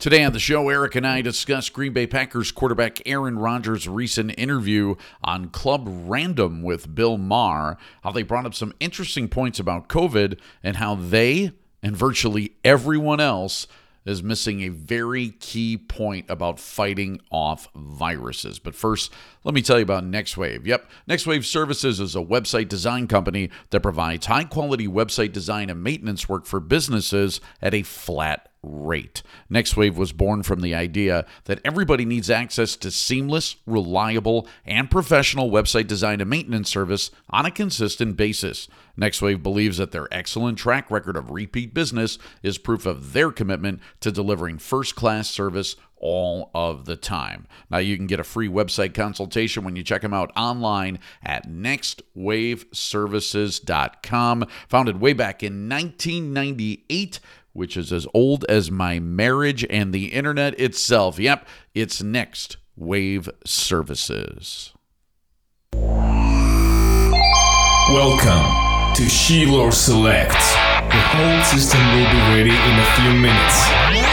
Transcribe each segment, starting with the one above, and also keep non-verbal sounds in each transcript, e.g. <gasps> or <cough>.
Today on the show, Eric and I discuss Green Bay Packers quarterback Aaron Rodgers' recent interview on Club Random with Bill Maher, how they brought up some interesting points about COVID, and how they and virtually everyone else is missing a very key point about fighting off viruses. But first, let me tell you about NextWave. Yep, NextWave Services is a website design company that provides high quality website design and maintenance work for businesses at a flat rate. NextWave was born from the idea that everybody needs access to seamless, reliable, and professional website design and maintenance service on a consistent basis. NextWave believes that their excellent track record of repeat business is proof of their commitment to delivering first class service all of the time. Now, you can get a free website consultation when you check them out online at nextwaveservices.com. Founded way back in 1998 which is as old as my marriage and the internet itself. Yep, it's Next Wave Services. Welcome to Sheeler Select. The whole system will be ready in a few minutes.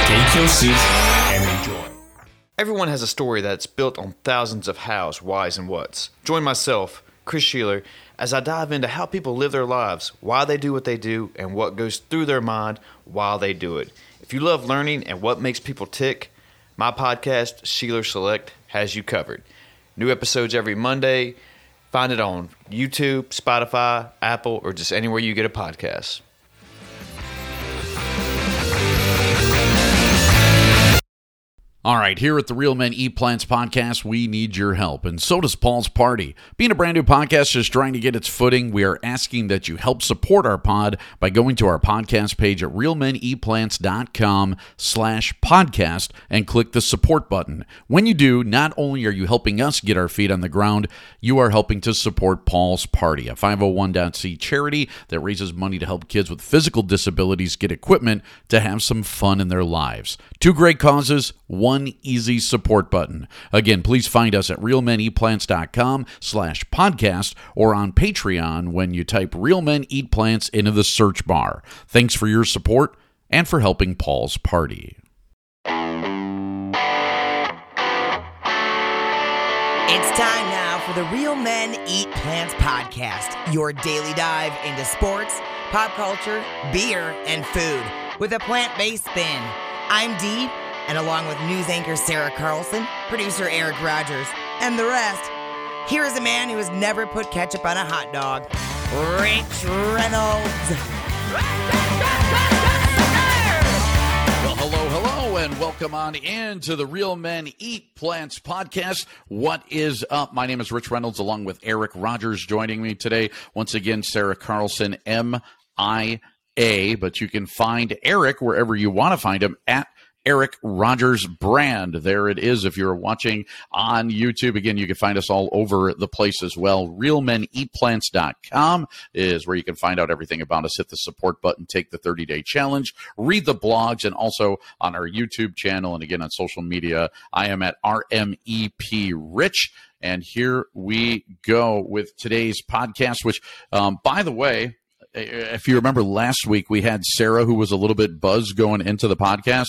Take your seat and enjoy. Everyone has a story that's built on thousands of hows, whys, and whats. Join myself, Chris Sheeler, as I dive into how people live their lives, why they do what they do, and what goes through their mind while they do it. If you love learning and what makes people tick, my podcast, Sheeler Select, has you covered. New episodes every Monday. Find it on YouTube, Spotify, Apple, or just anywhere you get a podcast. All right, here at the Real Men Eat Plants podcast, we need your help, and so does Paul's Party. Being a brand new podcast just trying to get its footing, we are asking that you help support our pod by going to our podcast page at realmeneatplants.com slash podcast and click the support button. When you do, not only are you helping us get our feet on the ground, you are helping to support Paul's Party, a 501c charity that raises money to help kids with physical disabilities get equipment to have some fun in their lives. Two great causes, one easy support button. Again, please find us at realmeneatplants.com slash podcast or on Patreon when you type Real Men Eat Plants into the search bar. Thanks for your support and for helping Paul's party. It's time now for the Real Men Eat Plants podcast, your daily dive into sports, pop culture, beer, and food with a plant based spin. I'm Dee, and along with news anchor Sarah Carlson, producer Eric Rogers, and the rest, here is a man who has never put ketchup on a hot dog, Rich Reynolds. Hello, hello, and welcome on in to the Real Men Eat Plants podcast. What is up? My name is Rich Reynolds, along with Eric Rogers joining me today. Once again, Sarah Carlson, M I A, but you can find Eric wherever you want to find him at Eric Rogers brand. There it is. If you're watching on YouTube, again, you can find us all over the place as well. RealMenEatPlants.com is where you can find out everything about us. Hit the support button, take the 30 day challenge, read the blogs, and also on our YouTube channel and again on social media. I am at RMEP Rich. And here we go with today's podcast, which, um, by the way, if you remember last week, we had Sarah who was a little bit buzzed going into the podcast.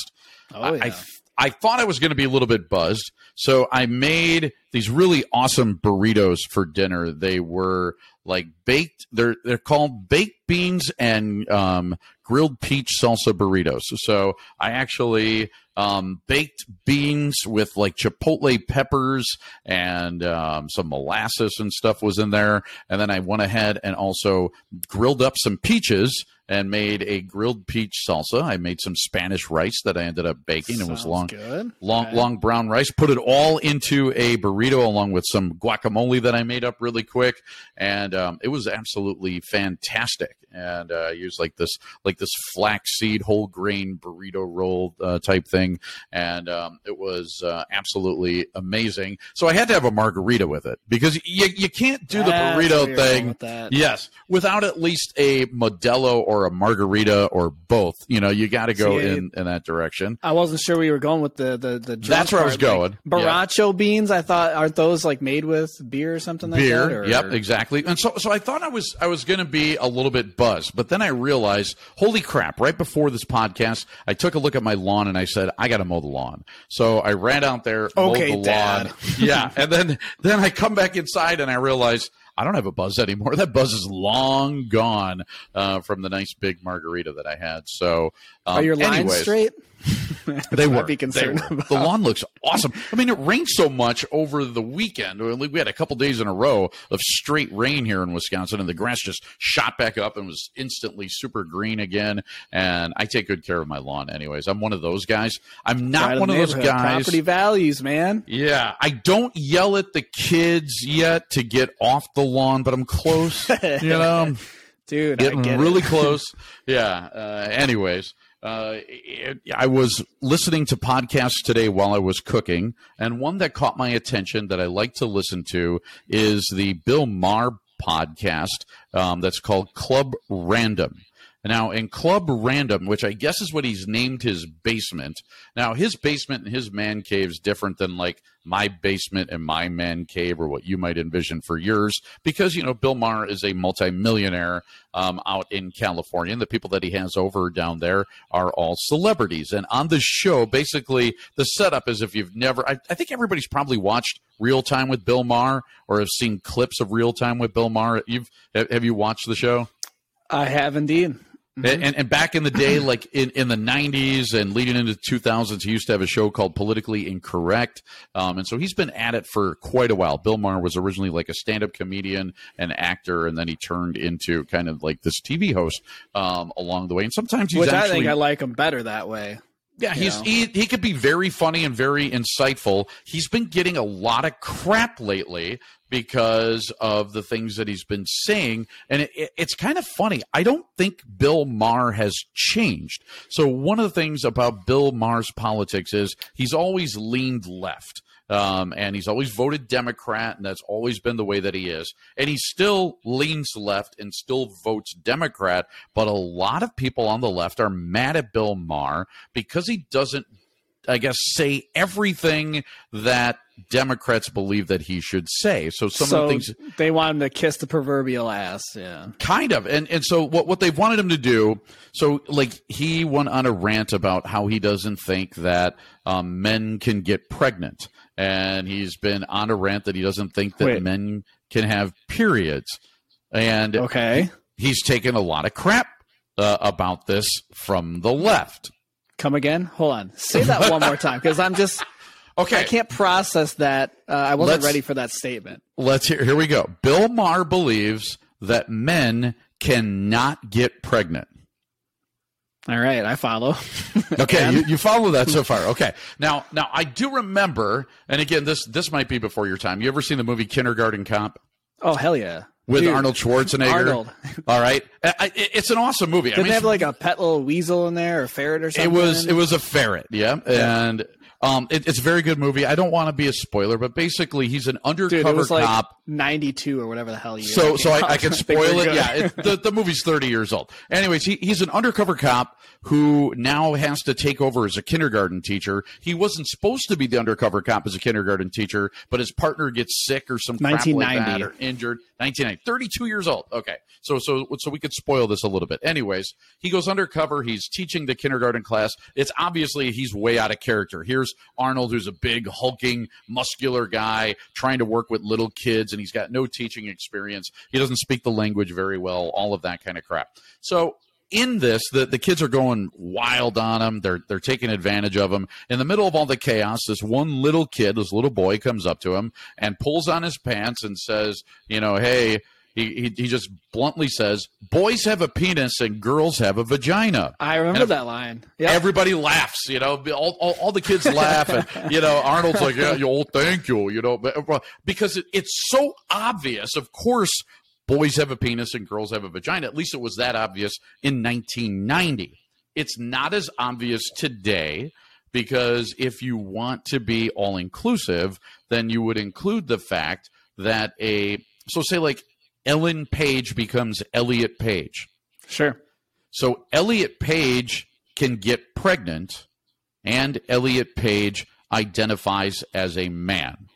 Oh, yeah. I, I thought I was going to be a little bit buzzed, so I made these really awesome burritos for dinner. They were like baked. They're they're called baked beans and um, grilled peach salsa burritos. So I actually um, baked beans with like chipotle peppers and um, some molasses and stuff was in there, and then I went ahead and also grilled up some peaches and made a grilled peach salsa. I made some Spanish rice that I ended up baking. it was long, good. long, long brown rice. Put it all into a burrito along with some guacamole that I made up really quick, and um, it was absolutely fantastic. And uh, I used like this, like this flaxseed whole grain burrito roll uh, type thing, and um, it was uh, absolutely amazing. So I had to have a margarita with it because you you can't do the That's burrito thing. with. Yes, without at least a Modelo or or a margarita or both. You know, you got to go See, in in that direction. I wasn't sure we were going with the the the. That's where I was part, like, going. Yeah. Borracho beans. I thought aren't those like made with beer or something like that? beer. or- Yep, exactly. And so, so I thought I was I was going to be a little bit buzzed, but then I realized, holy crap! Right before this podcast, I took a look at my lawn and I said, I got to mow the lawn. So I ran out there, Okay, mowed the Dad. lawn. <laughs> yeah, and then then I come back inside and I realize. I don't have a buzz <laughs> anymore. That buzz is long gone uh, from the nice big margarita that I had. So, um, Are your lines anyways, straight? <laughs> They were. be concerned were. The lawn looks awesome. I mean, it rained so much over the weekend. We had a couple days in a row of straight rain here in Wisconsin, and the grass just shot back up and was instantly super green again. And I take good care of my lawn, anyways. I'm one of those guys. I'm not Right one of those guys. Property values, man. Yeah, I don't yell at the kids yet to get off the lawn, but I'm close. <laughs> you know, Dude, getting get really close. Yeah. Uh, anyways, uh, it, I was listening to podcasts today while I was cooking, and one that caught my attention that I like to listen to is the Bill Maher podcast um, that's called Club Random. Now, in Club Random, which I guess is what he's named his basement. Now, his basement and his man cave is different than like my basement and my man cave or what you might envision for yours because, you know, Bill Maher is a multimillionaire um, out in California. And the people that he has over down there are all celebrities. And on the show, basically, the setup is if you've never, I, I think everybody's probably watched Real Time with Bill Maher or have seen clips of Real Time with Bill Maher. You've, have you watched the show? I have indeed. And, and, and back in the day, like in, in the 90s and leading into 2000s, he used to have a show called Politically Incorrect. Um, and so he's been at it for quite a while. Bill Maher was originally like a stand up comedian and actor, and then he turned into kind of like this TV host um, along the way. And sometimes he's Which I actually. think I like him better that way. Yeah, you he's know? he, he could be very funny and very insightful. He's been getting a lot of crap lately because of the things that he's been saying, and it, it- it's kind of funny. I don't think Bill Maher has changed. So one of the things about Bill Maher's politics is he's always leaned left. Um, and he's always voted Democrat, and that's always been the way that he is. And he still leans left and still votes Democrat. But a lot of people on the left are mad at Bill Maher because he doesn't, I guess, say everything that Democrats believe that he should say. So some so of the things they want him to kiss the proverbial ass. Yeah. kind of and and so what what they've wanted him to do so like he went on a rant about how he doesn't think that um, men can get pregnant and he's been on a rant that he doesn't think that Wait. men can have periods and Okay. he's taken a lot of crap uh, about this from the left Come again? Hold on. Say that one more time because I'm just <laughs> okay I can't process that. Uh, I wasn't Let's- ready for that statement. let's hear here we go bill maher believes that men cannot get pregnant All right, I follow. <laughs> Okay, you, you follow that so far. Okay, now now I do remember, and again, this this might be before your time. You ever seen the movie Kindergarten Cop oh hell yeah. With Dude, Arnold Schwarzenegger? Arnold. <laughs> All right, I, I- it's an awesome movie. I Didn't mean, they have like a pet little weasel in there or ferret or something? it was it was a ferret, yeah, and um, it, it's a very good movie. I don't want to be a spoiler, but basically, he's an Dude, undercover it was like cop. 92 or whatever the hell year. So, so I, I <laughs> can spoil it. Yeah, it, the the movie's thirty years old. Anyways, he, he's an undercover cop who now has to take over as a kindergarten teacher. He wasn't supposed to be the undercover cop as a kindergarten teacher, but his partner gets sick or some crap like that 1990. or injured. 1990, 32 years old. Okay, so so so we could spoil this a little bit. Anyways, he goes undercover. He's teaching the kindergarten class. It's obviously he's way out of character. Here's Arnold, who's a big hulking, muscular guy trying to work with little kids, and he's got no teaching experience. He doesn't speak the language very well. All of that kind of crap. So in this, the, the kids are going wild on him. They're they're taking advantage of him. In the middle of all the chaos, this one little kid, this little boy, comes up to him and pulls on his pants and says, "You know, hey." He, he, he just bluntly says, "Boys have a penis and girls have a vagina." I remember that line. Yeah. Everybody laughs, you know. All, all, all the kids laugh, and you know Arnold's like, "Yeah, you old, thank you," you know, uh, because it, it's so obvious. Of course, boys have a penis and girls have a vagina. At least it was that obvious in 1990. It's not as obvious today because if you want to be all inclusive, then you would include the fact that a so say like Ellen Page becomes Elliot Page. sure. So Elliot Page can get pregnant, and Elliot Page identifies as a man.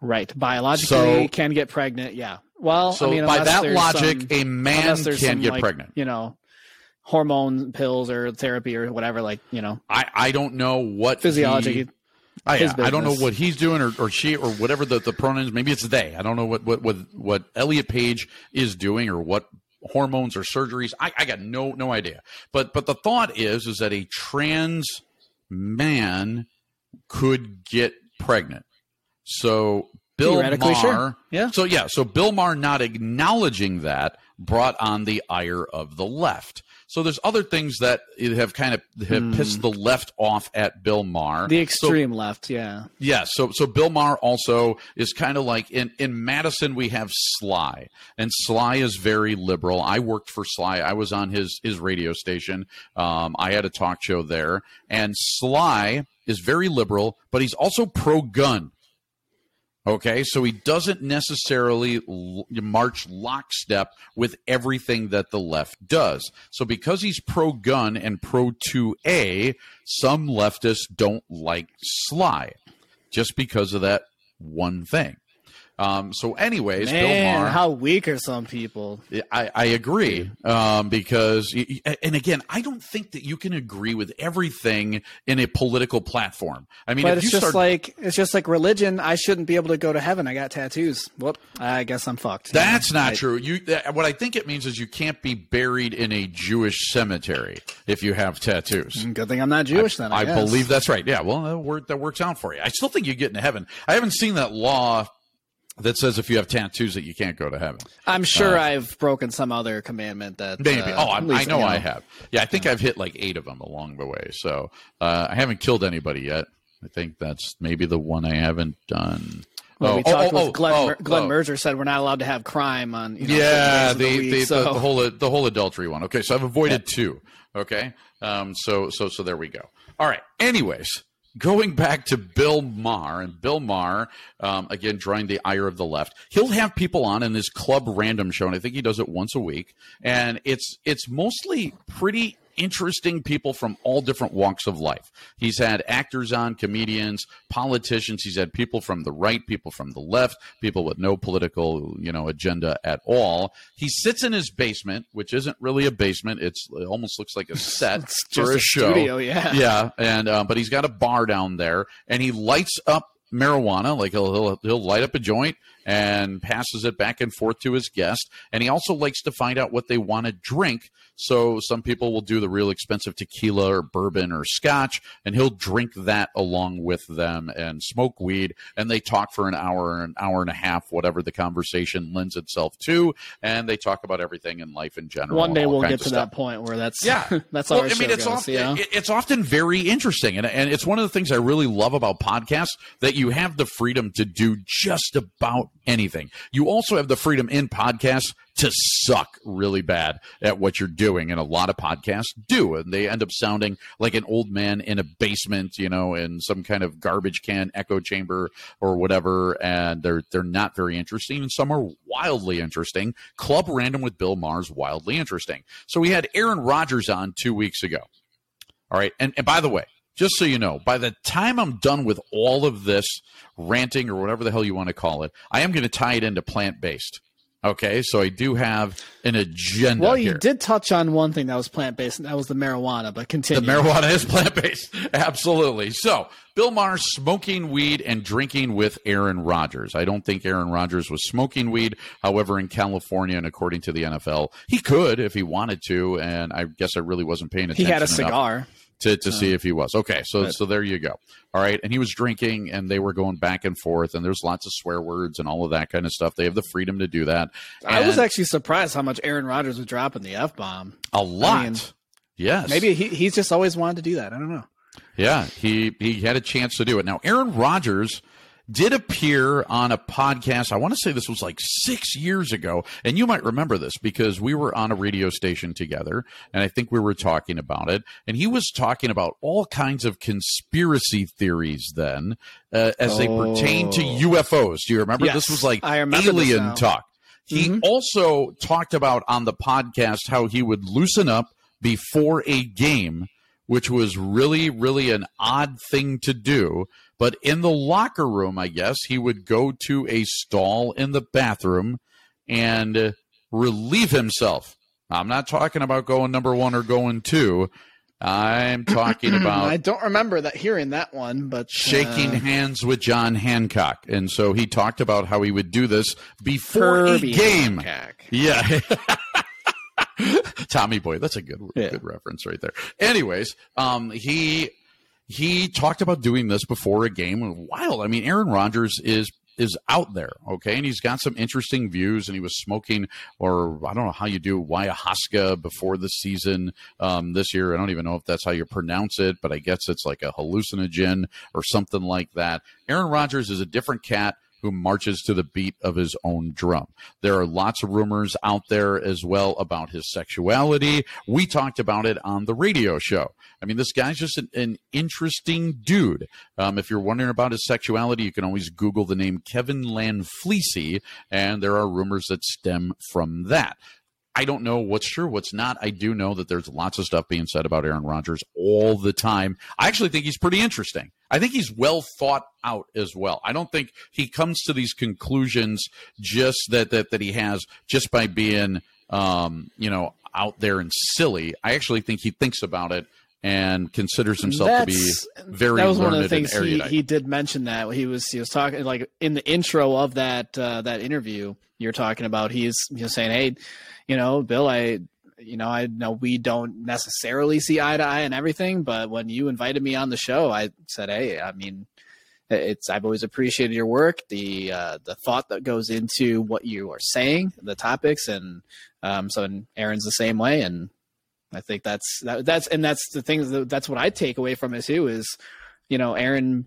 Right. Biologically So- can get pregnant. Yeah. Well, So I mean, by that logic, some- a man can some, get like, pregnant. You know, hormone pills or therapy or whatever. Like you know, I, I don't know what physiology. Oh, he- I, I don't know what he's doing or, or she or whatever the, the pronouns. Maybe it's they. I don't know what, what, what, what Elliot Page is doing or what hormones or surgeries. I, I got no no idea. But but the thought is is that a trans man could get pregnant. So Bill Maher, sure. Yeah. So yeah, so Bill Maher not acknowledging that brought on the ire of the left. So there's other things that have kind of have pissed the left off at Bill Maher. The So- extreme left. Yeah. yeah, so so Bill Maher also is kind of like in in Madison we have Sly, and Sly is very liberal. I worked for Sly. I was on his his radio station. Um, I had a talk show there, and Sly is very liberal, but he's also pro gun. Okay, so he doesn't necessarily march lockstep with everything that the left does. So because he's pro gun and pro 2A, some leftists don't like Sly just because of that one thing. Um, so, anyways, Bill Man, Maher. how weak are some people? I, I agree um, because, and again, I don't think that you can agree with everything in a political platform. I mean, But if it's you just start, like it's just like religion. I shouldn't be able to go to heaven. I got tattoos. Well, I guess I'm fucked. That's not I- true. You, what I think it means is you can't be buried in a Jewish cemetery if you have tattoos. Good thing I'm not Jewish then. I, I believe that's right. Yeah, well, that, work, that works out for you. I still think you get into heaven. I haven't seen that law that says if you have tattoos that you can't go to heaven. I'm sure I've broken some other commandment that. Maybe. uh, oh, I, know you I have. Yeah, I think I've hit like eight of them along the way. So uh, I haven't killed anybody yet. I think that's maybe the one I haven't done. Well, oh, we oh, talked oh, with Glenn. oh, Glenn oh. Merger said we're not allowed to have crime on. You know, yeah, the the, week, the, so. the whole the whole adultery one. Okay, so I've avoided two. Okay, um, so so so there we go. All right. Anyways, going back to Bill Maher and Bill Maher um, again drawing the ire of the left. He'll have people on in this club random show, and I think he does it once a week. And it's it's mostly pretty interesting people from all different walks of life. He's had actors on, comedians, politicians. He's had people from the right, people from the left, people with no political, you know, agenda at all. He sits in his basement, which isn't really a basement. It's it almost looks like a <laughs> set It's for just a, a show. studio, yeah. yeah. And uh, but he's got a bar down there, and he lights up marijuana. Like he'll, he'll he'll light up a joint and passes it back and forth to his guest. And he also likes to find out what they want to drink. So some people will do the real expensive tequila or bourbon or scotch, and he'll drink that along with them and smoke weed. And they talk for an hour, an hour and a half, whatever the conversation lends itself to. And they talk about everything in life in general. One day we'll get to that point where that's Yeah, <laughs> that's well, I mean, it's goes, often you know? it's often very interesting, and and it's one of the things I really love about podcasts that you have the freedom to do just about anything. You also have the freedom in podcasts to suck really bad at what you're doing, and a lot of podcasts do, and they end up sounding like an old man in a basement, you know, in some kind of garbage can echo chamber or whatever, and they're they're not very interesting, and some are wildly interesting. Club Random with Bill Maher's wildly interesting. So we had Aaron Rodgers on two weeks ago. All right. And, and by the way, just so you know, by the time I'm done with all of this ranting or whatever the hell you want to call it, I am going to tie it into plant based. Okay. So I do have an agenda. Well, you here. did touch on one thing that was plant based, and that was the marijuana. But continue. The marijuana is plant based. <laughs> Absolutely. So, Bill Maher smoking weed and drinking with Aaron Rodgers. I don't think Aaron Rodgers was smoking weed. However, in California and according to the NFL, he could if he wanted to. And I guess I really wasn't paying attention. he had a enough to, to see uh-huh. if he was okay. So But- so there you go. All right, and he was drinking, and they were going back and forth, and there's lots of swear words and all of that kind of stuff. They have the freedom to do that. I was actually surprised how much Aaron Rodgers was dropping the f bomb. a lot. mean, yes, Maybe he, he's just always wanted to do that. I don't know. Yeah, he he had a chance to do it. Now, Aaron Rodgers did appear on a podcast. I want to say this was like six years ago, and you might remember this because we were on a radio station together, and I think we were talking about it. And he was talking about all kinds of conspiracy theories then, uh, as they pertain to Oh. UFOs. Do you remember? Yes, this was like alien talk. He Mm-hmm. also talked about on the podcast how he would loosen up before a game, which was really, really an odd thing to do. But in the locker room, I guess, he would go to a stall in the bathroom and relieve himself. I'm not talking about going number one or going two. I'm <clears throat> talking about. I don't remember that hearing that one, but shaking uh, hands with John Hancock. And so he talked about how he would do this before a game. Hancock. Yeah. <laughs> Tommy Boy, that's a good Yeah. good reference right there. Anyways, um he he talked about doing this before a game. Wild. I mean, Aaron Rodgers is is out there, okay, and he's got some interesting views. And he was smoking, or I don't know how you do ayahuasca before the season um, this year. I don't even know if that's how you pronounce it, but I guess it's like a hallucinogen or something like that. Aaron Rodgers is a different cat who marches to the beat of his own drum. There are lots of rumors out there as well about his sexuality. We talked about it on the radio show. I mean, this guy's just an, an interesting dude. Um, if you're wondering about his sexuality, you can always Google the name Kevin Lanflisi, and there are rumors that stem from that. I don't know what's true, what's not. I do know that there's lots of stuff being said about Aaron Rodgers all the time. I actually think he's pretty interesting. I think he's well thought out as well. I don't think he comes to these conclusions just that that, that he has just by being um, you know, out there and silly. I actually think he thinks about it and considers himself to be very that was one of the things he, he did mention that. He was he was talking like in the intro of that uh, that interview you're talking about he's he's saying hey you know Bill I you know I know we don't necessarily see eye to eye and everything but when you invited me on the show I said hey I mean it's I've always appreciated your work the uh, the thought that goes into what you are saying the topics and um, so and Aaron's the same way and I think that's that, that's and that's the things that that's what I take away from it too is, you know, Aaron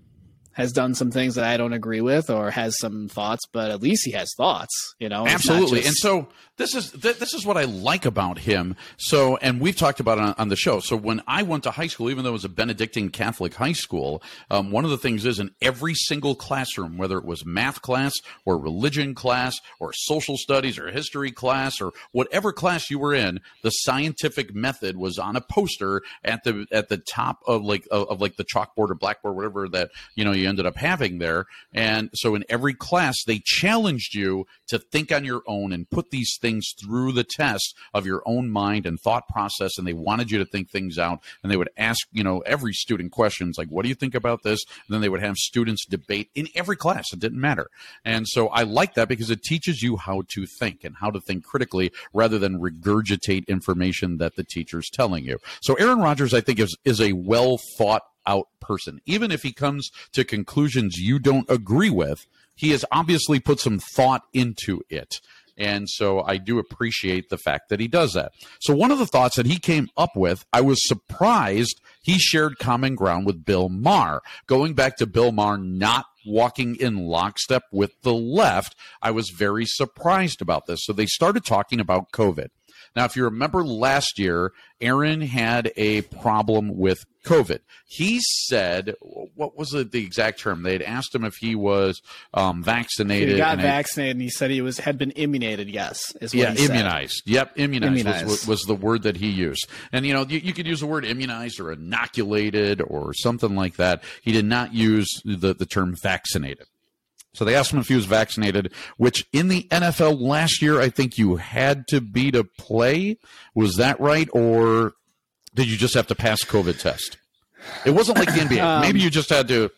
has done some things that I don't agree with or has some thoughts, but at least he has thoughts, you know. Absolutely. just- and so this is th- this is what I like about him. So, and we've talked about it on, on the show. So, when I went to high school, even though it was a Benedictine Catholic high school, um, one of the things is in every single classroom, whether it was math class or religion class or social studies or history class or whatever class you were in, the scientific method was on a poster at the at the top of like of, of like the chalkboard or blackboard, whatever that you know you ended up having there. And so, in every class, they challenged you to think on your own and put these things through the test of your own mind and thought process. And they wanted you to think things out. And they would ask you know every student questions like what do you think about this? And then they would have students debate in every class. It didn't matter. And so i like that because it teaches you how to think and how to think critically rather than regurgitate information that the teacher's telling you. So aaron rodgers i think is is a well thought out person even if he comes to conclusions you don't agree with he has obviously put some thought into it and so I do appreciate the fact that he does that. So one of the thoughts that he came up with, I was surprised he shared common ground with Bill Maher. Going back to Bill Maher not walking in lockstep with the left, I was very surprised about this. So they started talking about COVID. Now, if you remember last year, Aaron had a problem with COVID. He said, what was the, the exact term? They had asked him if he was um, vaccinated. he got and vaccinated and he said he was had been immunized. Yes, is what yeah, he said. immunized. Yep, immunized, Immunized. Was, was the word that he used. And you know, you, you could use the word immunized or inoculated or something like that. He did not use the, the term vaccinated. So they asked him if he was vaccinated, which in the NFL last year, I think you had to be to play. Was that right? Or did you just have to pass COVID test? It wasn't like the NBA. <laughs> Um, Maybe you just had to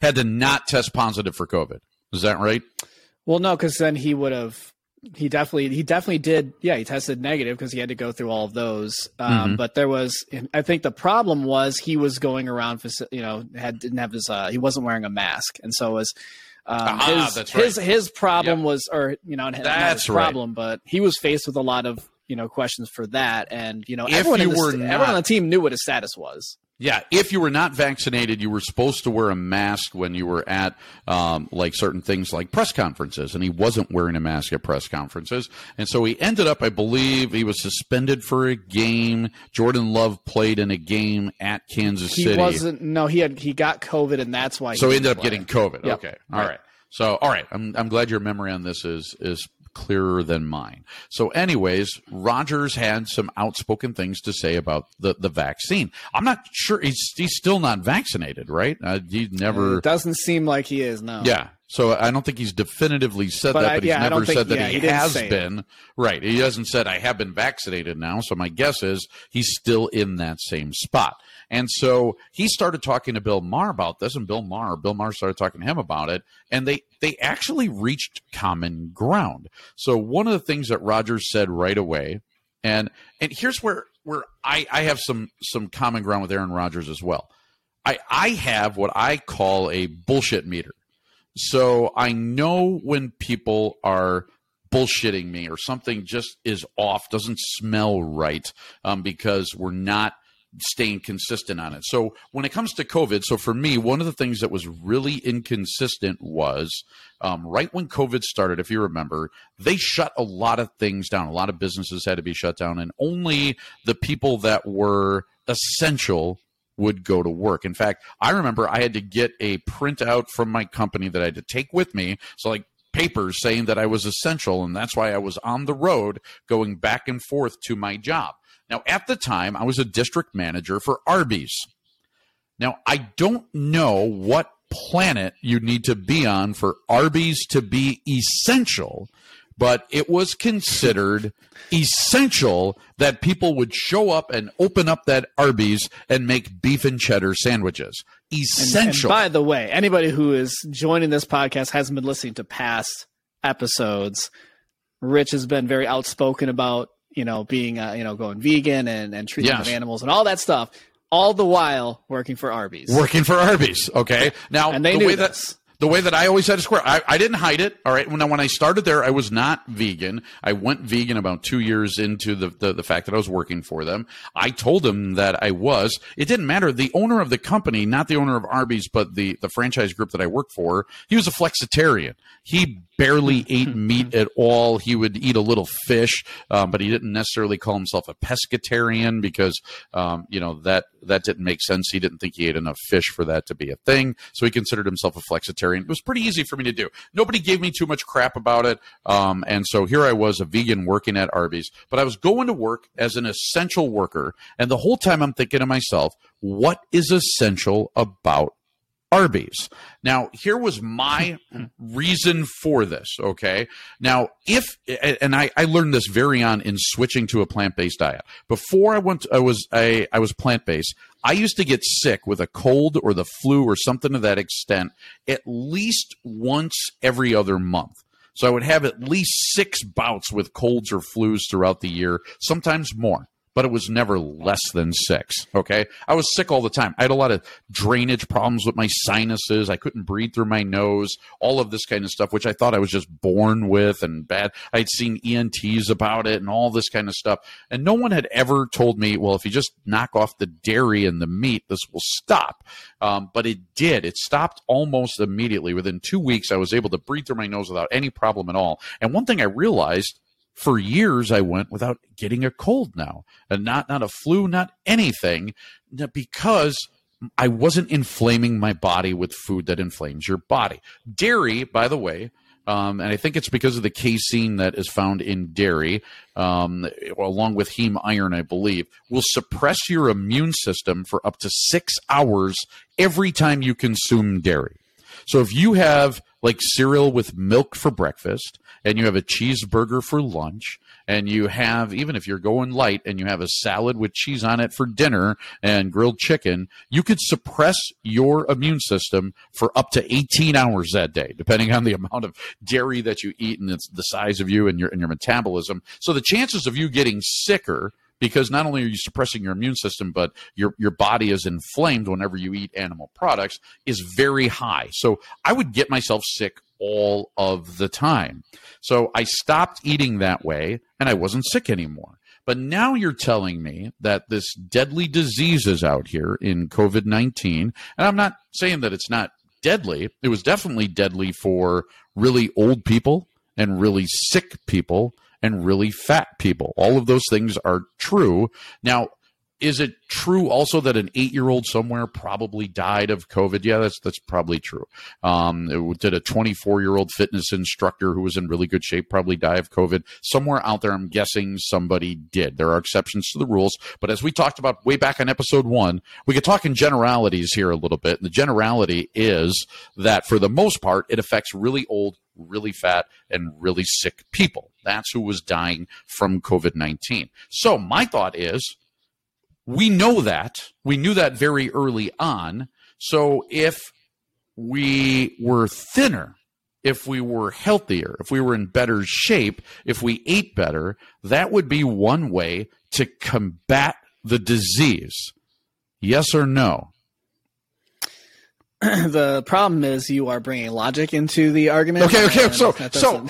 had to not test positive for COVID. Is that right? Well, no, because then he would have. He definitely, he definitely did. Yeah, he tested negative because he had to go through all of those. Um, Mm-hmm. But there was, I think, the problem was he was going around, you know, had didn't have his, uh, he wasn't wearing a mask, and so it was. Um, Ah, his, that's right. his his problem Yep. was, or you know, not his That's right. problem, but he was faced with a lot of you know questions for that, and you know, If everyone, you the, not- everyone on the team knew what his status was. Yeah, if you were not vaccinated, you were supposed to wear a mask when you were at um, like certain things like press conferences, and he wasn't wearing a mask at press conferences, and so he ended up, I believe, he was suspended for a game. Jordan Love played in a game at Kansas He City, wasn't. No, he had he got COVID, and that's why. so he ended up play. getting COVID. Yep. Okay, all right. Right. So, all right, I'm I'm glad your memory on this is is clearer than mine. So, anyways, Rodgers had some outspoken things to say about the, the vaccine. I'm not sure he's he's still not vaccinated, right? Uh, he never. It doesn't seem like he is. No. Yeah. So I don't think he's definitively said But that, I- but he's yeah, never don't think- said that yeah, he, he has say it. been. Right. He hasn't said I have been vaccinated now. So my guess is he's still in that same spot. And so he started talking to Bill Maher about this, and Bill Maher, Bill Maher started talking to him about it, and they they actually reached common ground. So one of the things that Rodgers said right away, and and here's where where I, I have some some common ground with Aaron Rodgers as well. I I have what I call a bullshit meter. So I know when people are bullshitting me or something just is off, doesn't smell right, um, because we're not staying consistent on it. So when it comes to COVID, so for me, one of the things that was really inconsistent was um, right when COVID started, if you remember, they shut a lot of things down. A lot of businesses had to be shut down, and only the people that were essential would go to work. In fact, I remember I had to get a printout from my company that I had to take with me. So, like, papers saying that I was essential, and that's why I was on the road going back and forth to my job. Now, at the time, I was a district manager for Arby's. Now, I don't know what planet you need to be on for Arby's to be essential, but it was considered essential that people would show up and open up that Arby's and make beef and cheddar sandwiches. Essential. And by the way, anybody who is joining this podcast hasn't been listening to past episodes. Rich has been very outspoken about you know being uh, you know going vegan and and treating Yes. animals and all that stuff. All the while working for Arby's. working for Arby's. Okay. Now, And they the knew way this. that the way that I always had a square, I, I didn't hide it. All right. When I, when I started there, I was not vegan. I went vegan about two years into the, the, the fact that I was working for them. I told them that I was. It didn't matter. The owner of the company, not the owner of Arby's, but the, the franchise group that I worked for, he was a flexitarian. He barely <laughs> ate meat at all. He would eat a little fish, um, but he didn't necessarily call himself a pescatarian because, um, you know, that that didn't make sense. He didn't think he ate enough fish for that to be a thing. So he considered himself a flexitarian. It was pretty easy for me to do. Nobody gave me too much crap about it. Um, and so here I was, a vegan working at Arby's, but I was going to work as an essential worker. And the whole time I'm thinking to myself, what is essential about Arby's. Now, here was my <laughs> reason for this. Okay. Now, if, and I, I learned this very on in switching to a plant based diet. Before I went, I was, I, I was plant based. I used to get sick with a cold or the flu or something to that extent at least once every other month. So I would have at least six bouts with colds or flus throughout the year, sometimes more but it was never less than six. Okay. I was sick all the time. I had a lot of drainage problems with my sinuses. I couldn't breathe through my nose, all of this kind of stuff, which I thought I was just born with and bad. I'd seen ENTs about it and all this kind of stuff. And no one had ever told me, well, if you just knock off the dairy and the meat, this will stop. Um, but it did. It stopped almost immediately. Within two weeks, I was able to breathe through my nose without any problem at all. And one thing I realized for years I went without getting a cold now, and not not a flu, not anything, because I wasn't inflaming my body with food that inflames your body. Dairy, by the way. Um, and I think it's because of the casein that is found in dairy, um, along with heme iron, I believe, will suppress your immune system for up to six hours every time you consume dairy. So if you have like cereal with milk for breakfast and you have a cheeseburger for lunch and you have even if you're going light and you have a salad with cheese on it for dinner and grilled chicken, you could suppress your immune system for up to 18 hours that day depending on the <laughs> amount of dairy that you eat and the size of you and your and your metabolism. So the chances of you getting sicker because not only are you suppressing your immune system, but your your body is inflamed whenever you eat animal products is very high. So I would get myself sick all of the time. So I stopped eating that way and I wasn't sick anymore. But now you're telling me that this deadly disease is out here in COVID 19. And I'm not saying that it's not deadly. It was definitely deadly for really old people and really sick people and really fat people. All of those things are true. Now, is it true also that an eight year old somewhere probably died of COVID? Yeah, that's that's probably true. Um, did a 24 year old fitness instructor who was in really good shape probably die of COVID? Somewhere out there, I'm guessing somebody did. There are exceptions to the rules, but as we talked about way back on episode one, we could talk in generalities here a little bit. And the generality is that for the most part, it affects really old, really fat, and really sick people. That's who was dying from COVID 19. So my thought is we know that. We knew that very early on. So if we were thinner, if we were healthier, if we were in better shape, if we ate better, that would be one way to combat the disease. Yes or no? <clears throat> the problem is you are bringing logic into the argument. Okay, okay. So, so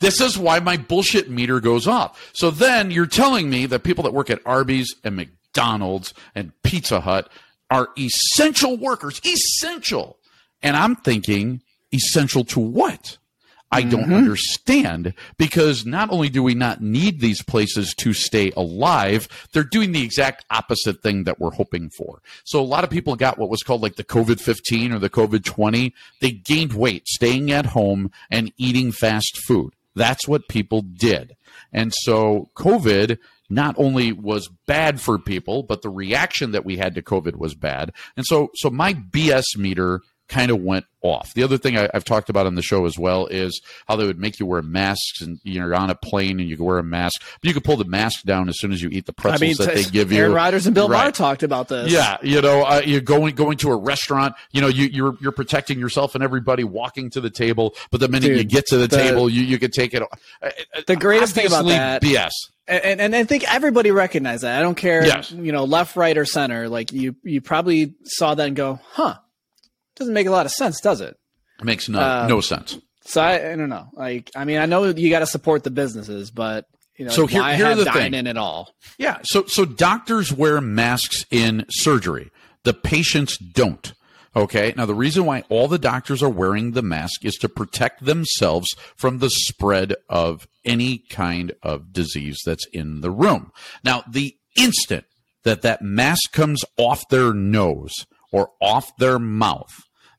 this is why my bullshit meter goes off. So then you're telling me that people that work at Arby's and McDonald's and Pizza Hut are essential workers, essential. And I'm thinking, essential to what? I don't mm-hmm. understand because not only do we not need these places to stay alive, they're doing the exact opposite thing that we're hoping for. So a lot of people got what was called like the COVID 15 or the COVID 20. They gained weight staying at home and eating fast food. That's what people did. And so COVID not only was bad for people, but the reaction that we had to COVID was bad. And so, so my BS meter kind of went off. The other thing I, I've talked about on the show as well is how they would make you wear masks and you're on a plane and you can wear a mask, but you can pull the mask down as soon as you eat the I pretzels mean, that they <laughs> give you. Aaron Rodgers and Bill Maher talked about this. Yeah, you know, uh, you're going going to a restaurant. You know, you, you're you're protecting yourself and everybody walking to the table. But the minute Dude, you get to the, the- table, you you can take it. uh, The greatest thing about that- BS. and, and I think everybody recognized that. I don't care, Yes. you know, left, right, or center. Like you, you probably saw that and go, "Huh, doesn't make a lot of sense, does it?" It makes no Um, no sense. So I, I don't know. Like, I mean, I know you got to support the businesses, but you know, So here- why here have the dine thing. in at all? Yeah. So so doctors wear masks in surgery. The patients don't. Okay. Now the reason why all the doctors are wearing the mask is to protect themselves from the spread of any kind of disease that's in the room. Now the instant that that mask comes off their nose or off their mouth,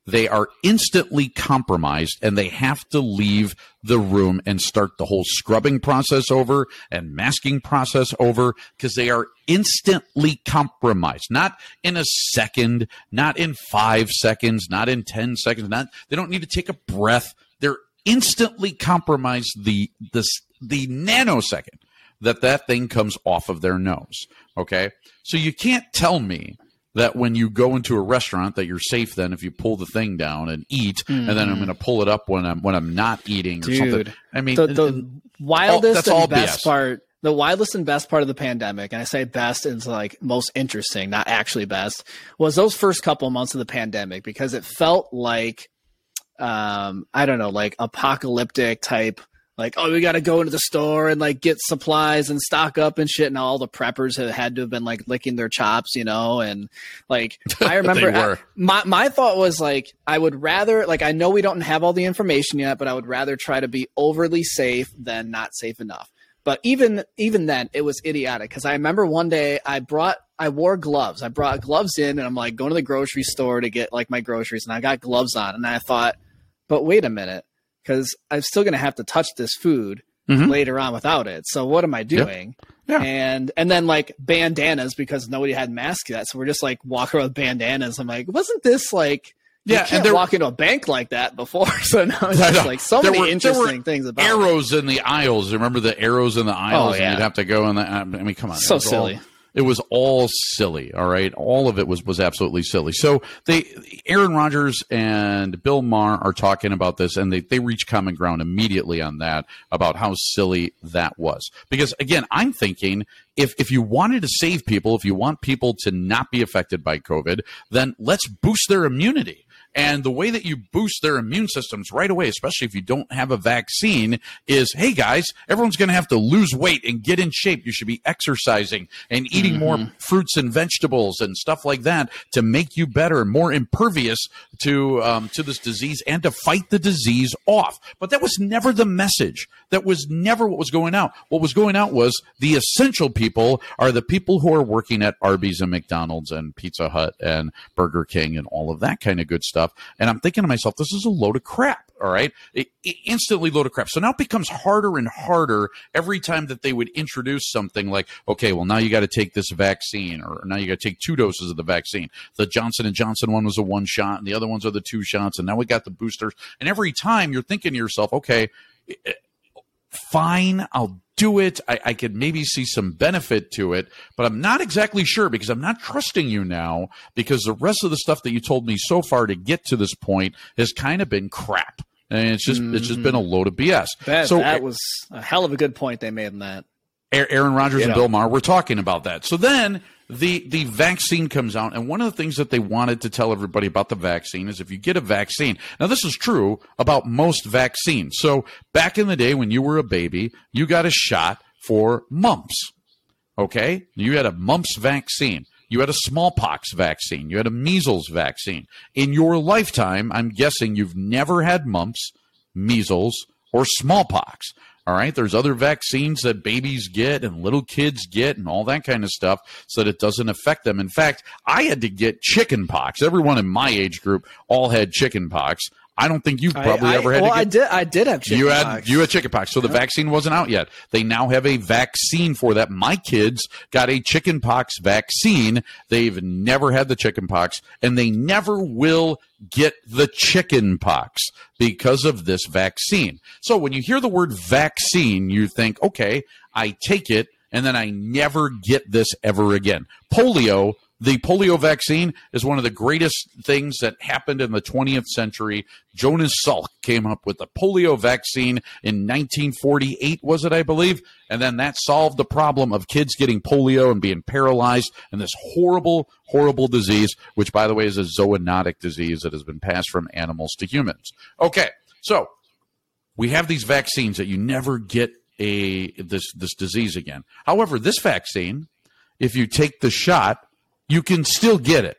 they are instantly compromised and they have to leave the room and start the whole scrubbing process over and masking process over because they are instantly compromised. Not in a second not in 5 seconds not in 10 seconds not they don't need to take a breath. They're instantly compromised the the the nanosecond that that thing comes off of their nose okay? So you can't tell me that when you go into a restaurant that you're safe then if you pull the thing down and eat and then I'm going to pull it up when I'm when I'm not eating or something. Dude, I mean the, the and- wildest all and best BS. part the wildest and best part of the pandemic and i say best is like most interesting not actually best was those first couple months of the pandemic because it felt like um i don't know like apocalyptic type like oh we got to go into the store and like get supplies and stock up and shit and all the preppers had had to have been like licking their chops you know and like <laughs> i remember were. my my thought was like I would rather like I know we don't have all the information yet, but I would rather try to be overly safe than not safe enough. But even even then, it was idiotic because I remember one day I brought I wore gloves. I brought gloves in, and I'm like going to the grocery store to get like my groceries, and I got gloves on, and I thought, but wait a minute, because I'm still gonna have to touch this food Mhm. later on without it. So what am I doing? Yeah. And and then like bandanas because nobody had masks yet, so we're just like walking around with bandanas. I'm like, wasn't this like Yeah, you and can't there- walk into a bank like that before. <laughs> So now it's <laughs> just like so many were- interesting things about it. arrows in the aisles. Remember the arrows in the aisles? Oh, yeah. And you'd have to go in the. I mean, come on. So It was all- silly. It was all silly. All right, all of it was was absolutely silly. So they, Aaron Rodgers and Bill Maher are talking about this, and they they reach common ground immediately on that about how silly that was. Because again, I'm thinking if if you wanted to save people, if you want people to not be affected by COVID, then let's boost their immunity. And the way that you boost their immune systems right away, especially if you don't have a vaccine, is hey guys, everyone's going to have to lose weight and get in shape. You should be exercising and eating more fruits and vegetables and stuff like that to make you better and more impervious to um, to this disease and to fight the disease off. But that was never the message. That was never what was going out. What was going out was the essential people are the people who are working at Arby's and McDonald's and Pizza Hut and Burger King and all of that kind of good stuff. And I'm thinking to myself, this is a load of crap. All right. It, it instantly load of crap. So now it becomes harder and harder every time that they would introduce something like, okay, well, now you got to take this vaccine or now you got to take two doses of the vaccine. The Johnson and Johnson one was a one shot and the other ones are the two shots. And now we got the boosters. And every time you're thinking to yourself, okay, fine, I'll do it. I, I could maybe see some benefit to it, but I'm not exactly sure because I'm not trusting you now because the rest of the stuff that you told me so far to get to this point has kind of been crap. And it's just it's just been a load of BS. That, so that was a hell of a good point they made in that. Aaron Rodgers and. Bill Maher were talking about that. So then the the vaccine comes out, and one of the things that they wanted to tell everybody about the vaccine is if you get a vaccine. Now this is true about most vaccines. So back in the day when you were a baby, you got a shot for mumps. Okay, you had a mumps vaccine. You had a smallpox vaccine. You had a measles vaccine. In your lifetime, I'm guessing you've never had mumps, measles, or smallpox. All right. There's other vaccines that babies get and little kids get and all that kind of stuff so that it doesn't affect them. In fact, I had to get chicken pox. Everyone in my age group all had chicken pox. I don't think you've probably I, I, ever had well, I did. I did have chicken you had pox. you had chickenpox, so the vaccine wasn't out yet. They now have a vaccine for that. My kids got a chickenpox vaccine. They've never had the chickenpox, and they never will get the chickenpox because of this vaccine. So when you hear the word vaccine, you think, okay, I take it, and then I never get this ever again. Polio the polio vaccine is one of the greatest things that happened in the 20th century. Jonas Salk came up with the polio vaccine in 1948, was it, I believe? And then that solved the problem of kids getting polio and being paralyzed and this horrible, horrible disease, which, by the way, is a zoonotic disease that has been passed from animals to humans. Okay, so we have these vaccines that you never get a this this disease again. However, this vaccine, if you take the shot, you can still get it.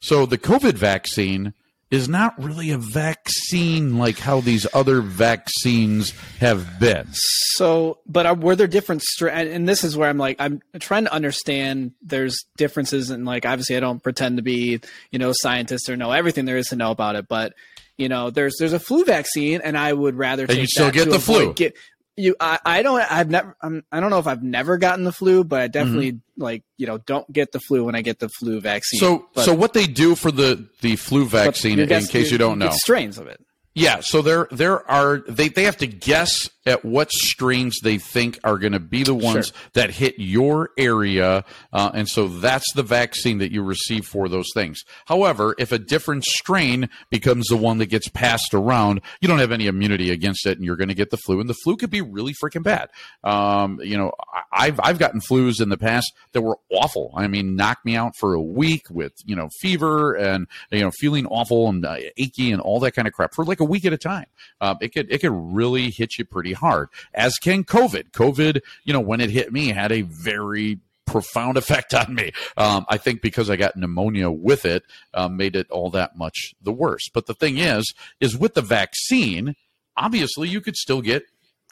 So the COVID vaccine is not really a vaccine like how these other vaccines have been. So, but are, were there different stra- and, and this is where I'm like I'm trying to understand. There's differences, and like obviously I don't pretend to be you know scientist or know everything there is to know about it, but you know there's there's a flu vaccine, and I would rather take you still get the flu. Get, you, I, I don't, I've never, I'm, I don't know if I've never gotten the flu, but I definitely Mm-hmm. like, you know, don't get the flu when I get the flu vaccine. So But- so what they do for the the flu vaccine in case you don't know. strains of it. Yeah, so there there are they they have to guess at what strains they think are going to be the ones Sure. that hit your area, uh, and so that's the vaccine that you receive for those things. However, if a different strain becomes the one that gets passed around, you don't have any immunity against it, and you're going to get the flu, and the flu could be really freaking bad. Um, you know, I've I've gotten flus in the past that were awful. I mean, knocked me out for a week with you know fever and you know feeling awful and uh, achy and all that kind of crap for like a week at a time. Uh, it could it could really hit you pretty hard. As can COVID. COVID, you know, when it hit me, had a very profound <laughs> effect on me. Um, I think because I got pneumonia with it, um, made it all that much the worse. But the thing is, is with the vaccine, obviously you could still get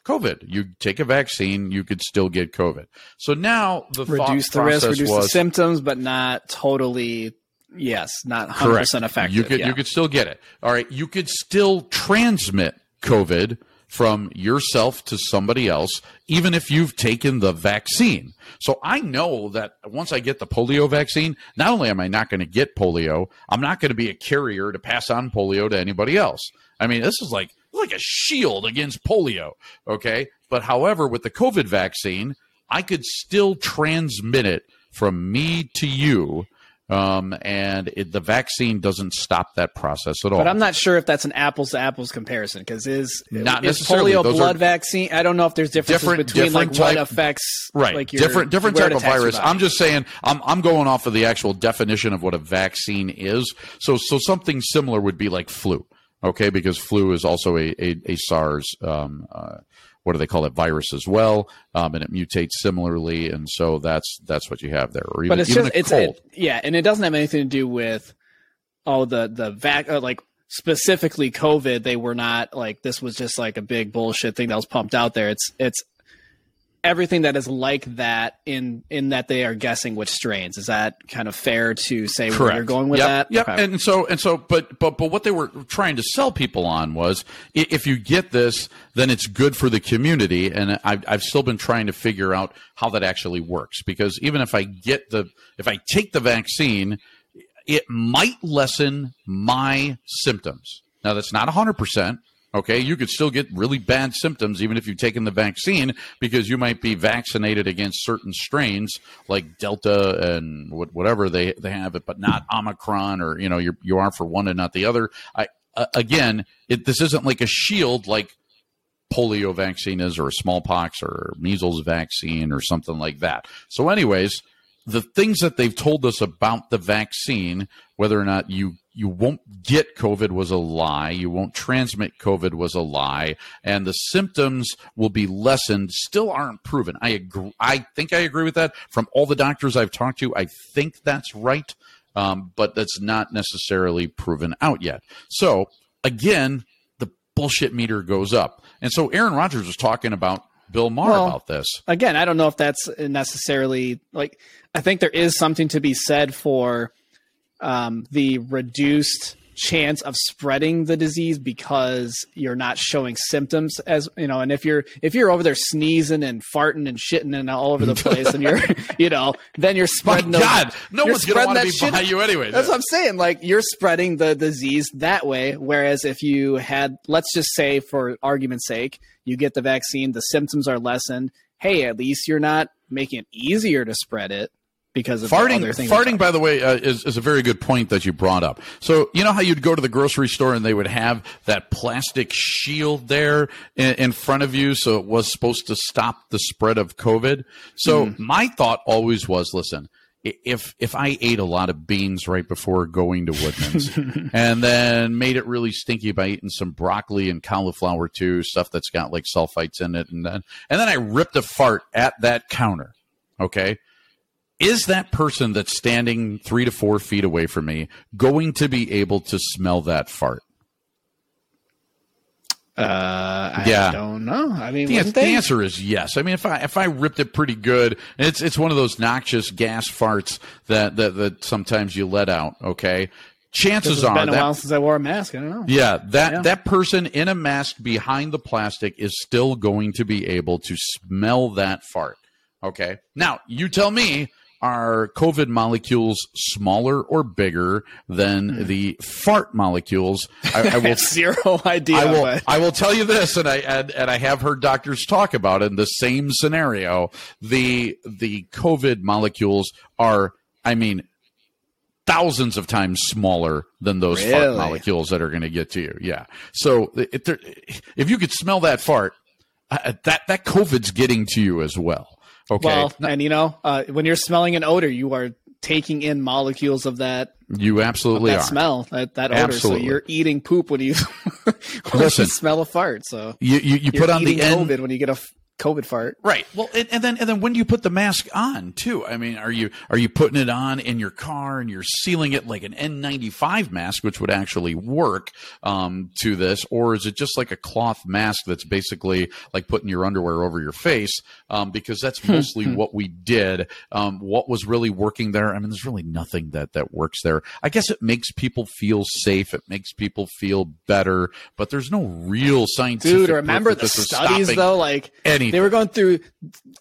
COVID. You take a vaccine, you could still get COVID. So now the Reduce the risk, reduce the symptoms, but not totally, yes, not 100% Correct. effective. You could yeah. you could still get it. All right. You could still transmit COVID from yourself to somebody else, even if you've taken the vaccine. So I know that once I get the polio vaccine, not only am I not going to get polio, I'm not going to be a carrier to pass on polio to anybody else. I mean, this is like like a shield against polio. Okay. But however, with the COVID vaccine, I could still transmit it from me to you Um, and it, the vaccine doesn't stop that process at all. But I'm not sure if that's an apples to apples comparison because is Not is necessarily. polio Those blood vaccine? I don't know if there's differences different- between like type- what affects right like your, different different type of virus i'm just saying I'm, I'm going off of the actual definition of what a vaccine is so so something similar would be like flu okay because flu is also a, a, a sars um, uh, what do they call it virus as well um, and it mutates similarly and so that's that's what you have there or even, but it's even just it's cold it, yeah, and it doesn't have anything to do with oh the the vac uh, like specifically COVID. They were not like this was just like a big bullshit thing that was pumped out there. It's it's everything that is like that in in that they are guessing which strains. Is that kind of fair to say where you're going with yep, that? Yep. Okay. And so and so, but but but what they were trying to sell people on was if you get this, then it's good for the community. And I've I've still been trying to figure out how that actually works because even if I get the if I take the vaccine, it might lessen my symptoms. Now that's not hundred percent. Okay, you could still get really bad symptoms even if you've taken the vaccine because you might be vaccinated against certain strains like Delta and whatever they, they have it, but not Omicron or you know you you are for one and not the other. I uh, again, it, this isn't like a shield like polio vaccine is or smallpox or measles vaccine or something like that. So, anyways, the things that they've told us about the vaccine, whether or not you you won't get COVID was a lie, you won't transmit COVID was a lie, and the symptoms will be lessened, still aren't proven. I agree. I think I agree with that. From all the doctors I've talked to, I think that's right, um, but that's not necessarily proven out yet. So again, the bullshit meter goes up, and so Aaron Rodgers was talking about Bill Maher Well, about this. again, I don't know if that's necessarily like. I think there is something to be said for um, the reduced chance of spreading the disease because you're not showing symptoms as you know and if you're if you're over there sneezing and farting and shitting and all over the place and you're <laughs> you know then you're My spreading those- God, no one's going to spreading want to that be shit- by you anyway. that's what I'm saying. Like you're spreading the disease that way. Whereas if you had, let's just say, for argument's sake, you get the vaccine, the symptoms are lessened. Hey, at least you're not making it easier to spread it because of the farting farting by the way uh, is, is a very good point that you brought up. So you know how you'd go to the grocery store and they would have that plastic shield there in, in front of you so it was supposed to stop the spread of covid? So Mm-hmm. my thought always was listen if if I ate a lot of beans right before going to Woodman's <laughs> and then made it really stinky by eating some broccoli and cauliflower too, stuff that's got like sulfites in it, and then and then I ripped a fart at that counter, okay, is that person that's standing three to four feet away from me going to be able to smell that fart? Uh, I Yeah. don't know. I mean, The, the answer is yes. I mean, if I if I ripped it pretty good, it's it's one of those noxious gas farts that that, that sometimes you let out. Okay, chances It's are been a that while since I wore a mask. I don't know. yeah, that Yeah. that person in a mask behind the plastic is still going to be able to smell that fart. Okay. Now, you tell me, are COVID molecules smaller or bigger than Hmm. the fart molecules? I, I will have <laughs> zero idea. I will. but I will tell you this, and I and, and I have heard doctors talk about in the same scenario. The the COVID molecules are, I mean, thousands of times smaller than those fart molecules that are going to get to you. Yeah. So if there, if you could smell that fart, uh, that that COVID's getting to you as well. Okay. well, No, and you know, uh, when you're smelling an odor, you are taking in molecules of that you absolutely that are. smell, that, that odor. Absolutely. So you're eating poop when you, <laughs> when Listen. you smell a fart. So You you, you put on the end. When you get a COVID fart. Right. Well, and, and then and then when do you put the mask on too? I mean, are you are you putting it on in your car and you're sealing it like an N95 mask, which would actually work um, to this, or is it just like a cloth mask that's basically like putting your underwear over your face? Um, because that's mostly what we did. Um, what was really working there? I mean, there's really nothing that that works there. I guess it makes people feel safe. It makes people feel better, but there's no real scientific. Dude, remember the studies though? Like anything. Anything. They were going through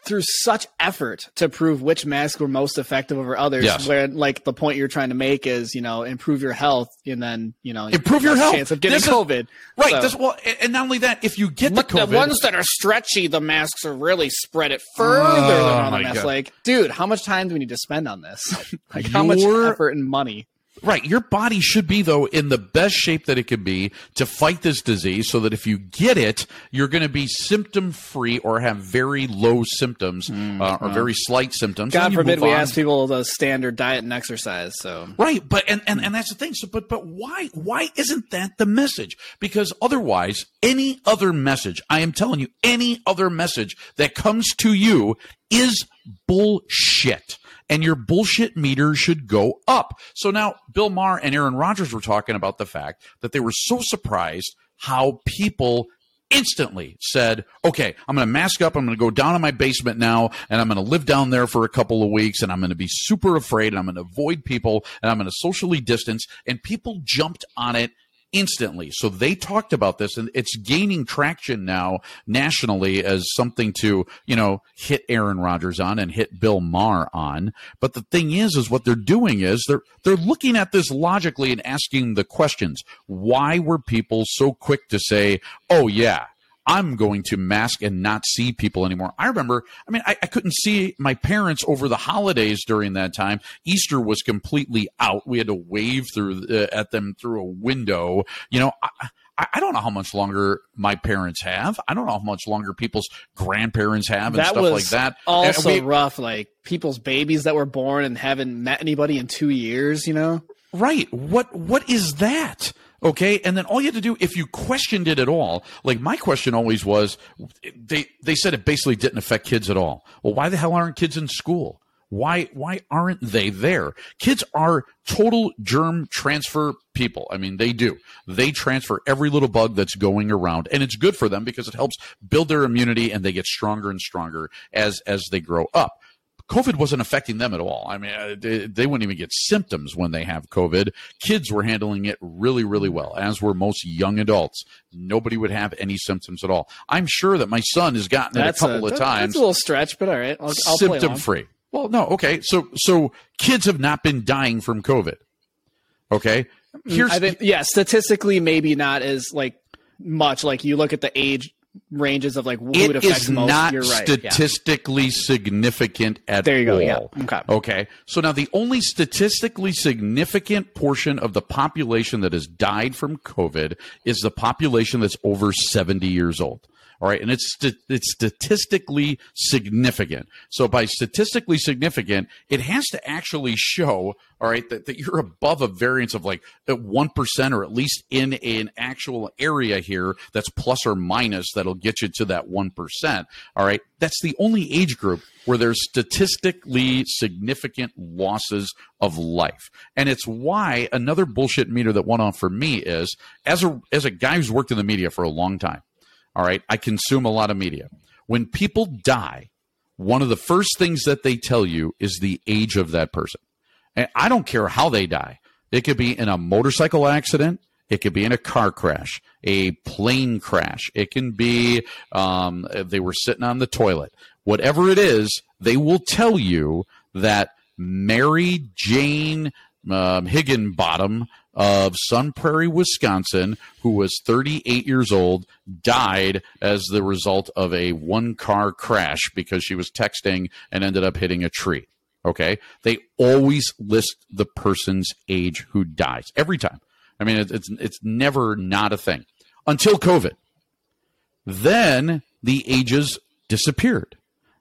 through such effort to prove which masks were most effective over others. Yes. Where like the point you're trying to make is, you know, improve your health and then, you know, Improve your health. chance of getting This is- COVID. right. So- This, well, and not only that, if you get the COVID, the ones that are stretchy, the masks are really spread it further Oh, than on the mask. God. Like, dude, how much time do we need to spend on this? <laughs> like, how much effort and money? Right. Your body should be, though, in the best shape that it can be to fight this disease so that if you get it, you're going to be symptom free or have very low symptoms uh, or very slight symptoms. God forbid we on. ask people the standard diet and exercise. So Right, but and, and and that's the thing. So, but but why why isn't that the message? Because otherwise, any other message, I am telling you, any other message that comes to you is bullshit. And your bullshit meter should go up. So now Bill Maher and Aaron Rodgers were talking about the fact that they were so surprised how people instantly said, okay, I'm going to mask up. I'm going to go down in my basement now and I'm going to live down there for a couple of weeks and I'm going to be super afraid and I'm going to avoid people and I'm going to socially distance. And people jumped on it instantly. So they talked about this and it's gaining traction now nationally as something to, you know, hit Aaron Rodgers on and hit Bill Maher on. But the thing is, is what they're doing is they're, they're looking at this logically and asking the questions. Why were people so quick to say, oh yeah, I'm going to mask and not see people anymore. I remember, I mean, I, I couldn't see my parents over the holidays during that time. Easter was completely out. We had to wave through uh, at them through a window. You know, I, I, don't know how much longer my parents have. I don't know how much longer people's grandparents have and that stuff like that. also we- rough. Like people's babies that were born and haven't met anybody in two years. You know, Right. What what is that? Okay, and then all you had to do, if you questioned it at all, like my question always was, they they said it basically didn't affect kids at all. Well, why the hell aren't kids in school? Why why aren't they there? Kids are total germ transfer people. I mean, they do. They transfer every little bug that's going around, and it's good for them because it helps build their immunity, and they get stronger and stronger as as they grow up. COVID wasn't affecting them at all. I mean, uh, they, they wouldn't even get symptoms when they have COVID. Kids were handling it really, really well, as were most young adults. Nobody would have any symptoms at all. I'm sure that my son has gotten it a couple of that- times That's a little stretch, but all right, I'll, I'll symptom free. Well, no, okay. So so kids have not been dying from COVID. Okay? Here's Mm, I think, yeah, statistically, maybe not as like much. Like you look at the age ranges of like who it it affects is most. not You're right. yeah. statistically significant at There you go, all. yeah. Okay. Okay. So now the only statistically significant portion of the population that has died from COVID is the population that's over 70 years old. All right, and it's st- it's statistically significant. So by statistically significant, it has to actually show, all right, that, that you're above a variance of like one percent, or at least in an actual area here that's plus or minus that'll get you to that one percent. All right, that's the only age group where there's statistically significant losses of life, and it's why another bullshit meter that went off for me is as a as a guy who's worked in the media for a long time. All right. I consume a lot of media. When people die, one of the first things that they tell you is the age of that person. And I don't care how they die. It could be in a motorcycle accident. It could be in a car crash, a plane crash. It can be um, they were sitting on the toilet. Whatever it is, they will tell you that Mary Jane um, Higginbottom of Sun Prairie, Wisconsin, who was 38 years old, died as the result of a one car crash because she was texting and ended up hitting a tree. Okay. They always list the person's age who dies every time. I mean, it's, it's, it's never not a thing until COVID. Then the ages disappeared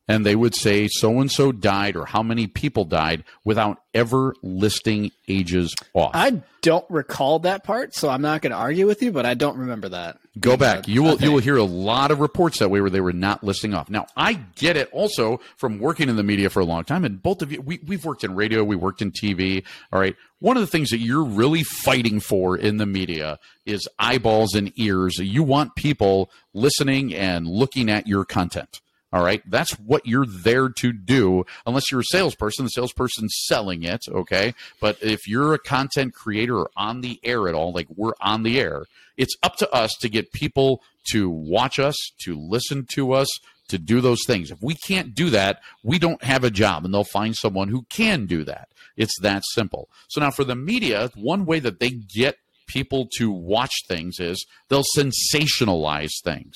and they would say so and so died or how many people died without ever listing ages off. I don't recall that part, so I'm not going to argue with you, but I don't remember that. Go back. You will you will hear a lot of reports that way where they were not listing off. Now I get it also from working in the media for a long time, and both of you we, we've worked in radio, we worked in TV. All right. One of the things that you're really fighting for in the media is eyeballs and ears. You want people listening and looking at your content. All right. That's what you're there to do, unless you're a salesperson. The salesperson's selling it. Okay. But if you're a content creator or on the air at all, like we're on the air, it's up to us to get people to watch us, to listen to us, to do those things. If we can't do that, we don't have a job, and they'll find someone who can do that. It's that simple. So now for the media, one way that they get people to watch things is they'll sensationalize things.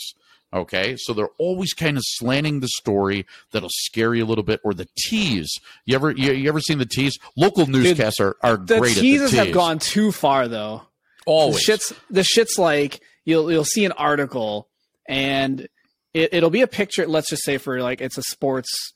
Okay, so they're always kind of slanting the story that'll scare you a little bit, or the tease. You ever you, you ever seen the tease? Local newscasts are, are The great teases at the tease. have gone too far, though. always. The shit's the shit's like you'll you'll see an article and it, it'll be a picture. Let's just say for like it's a sports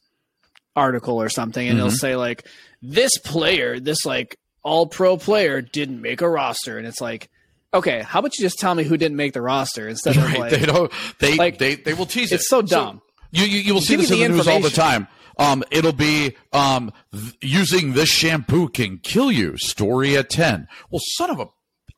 article or something, and Mm-hmm. it'll say like this player, this like all pro player didn't make a roster, and it's like, okay, how about you just tell me who didn't make the roster instead of right? like they don't. They like, they they will tease it. it's so dumb. you you, you will see Give this in the, the news all the time. Um, it'll be um, th- using this shampoo can kill you. Story at ten. Well, son of a.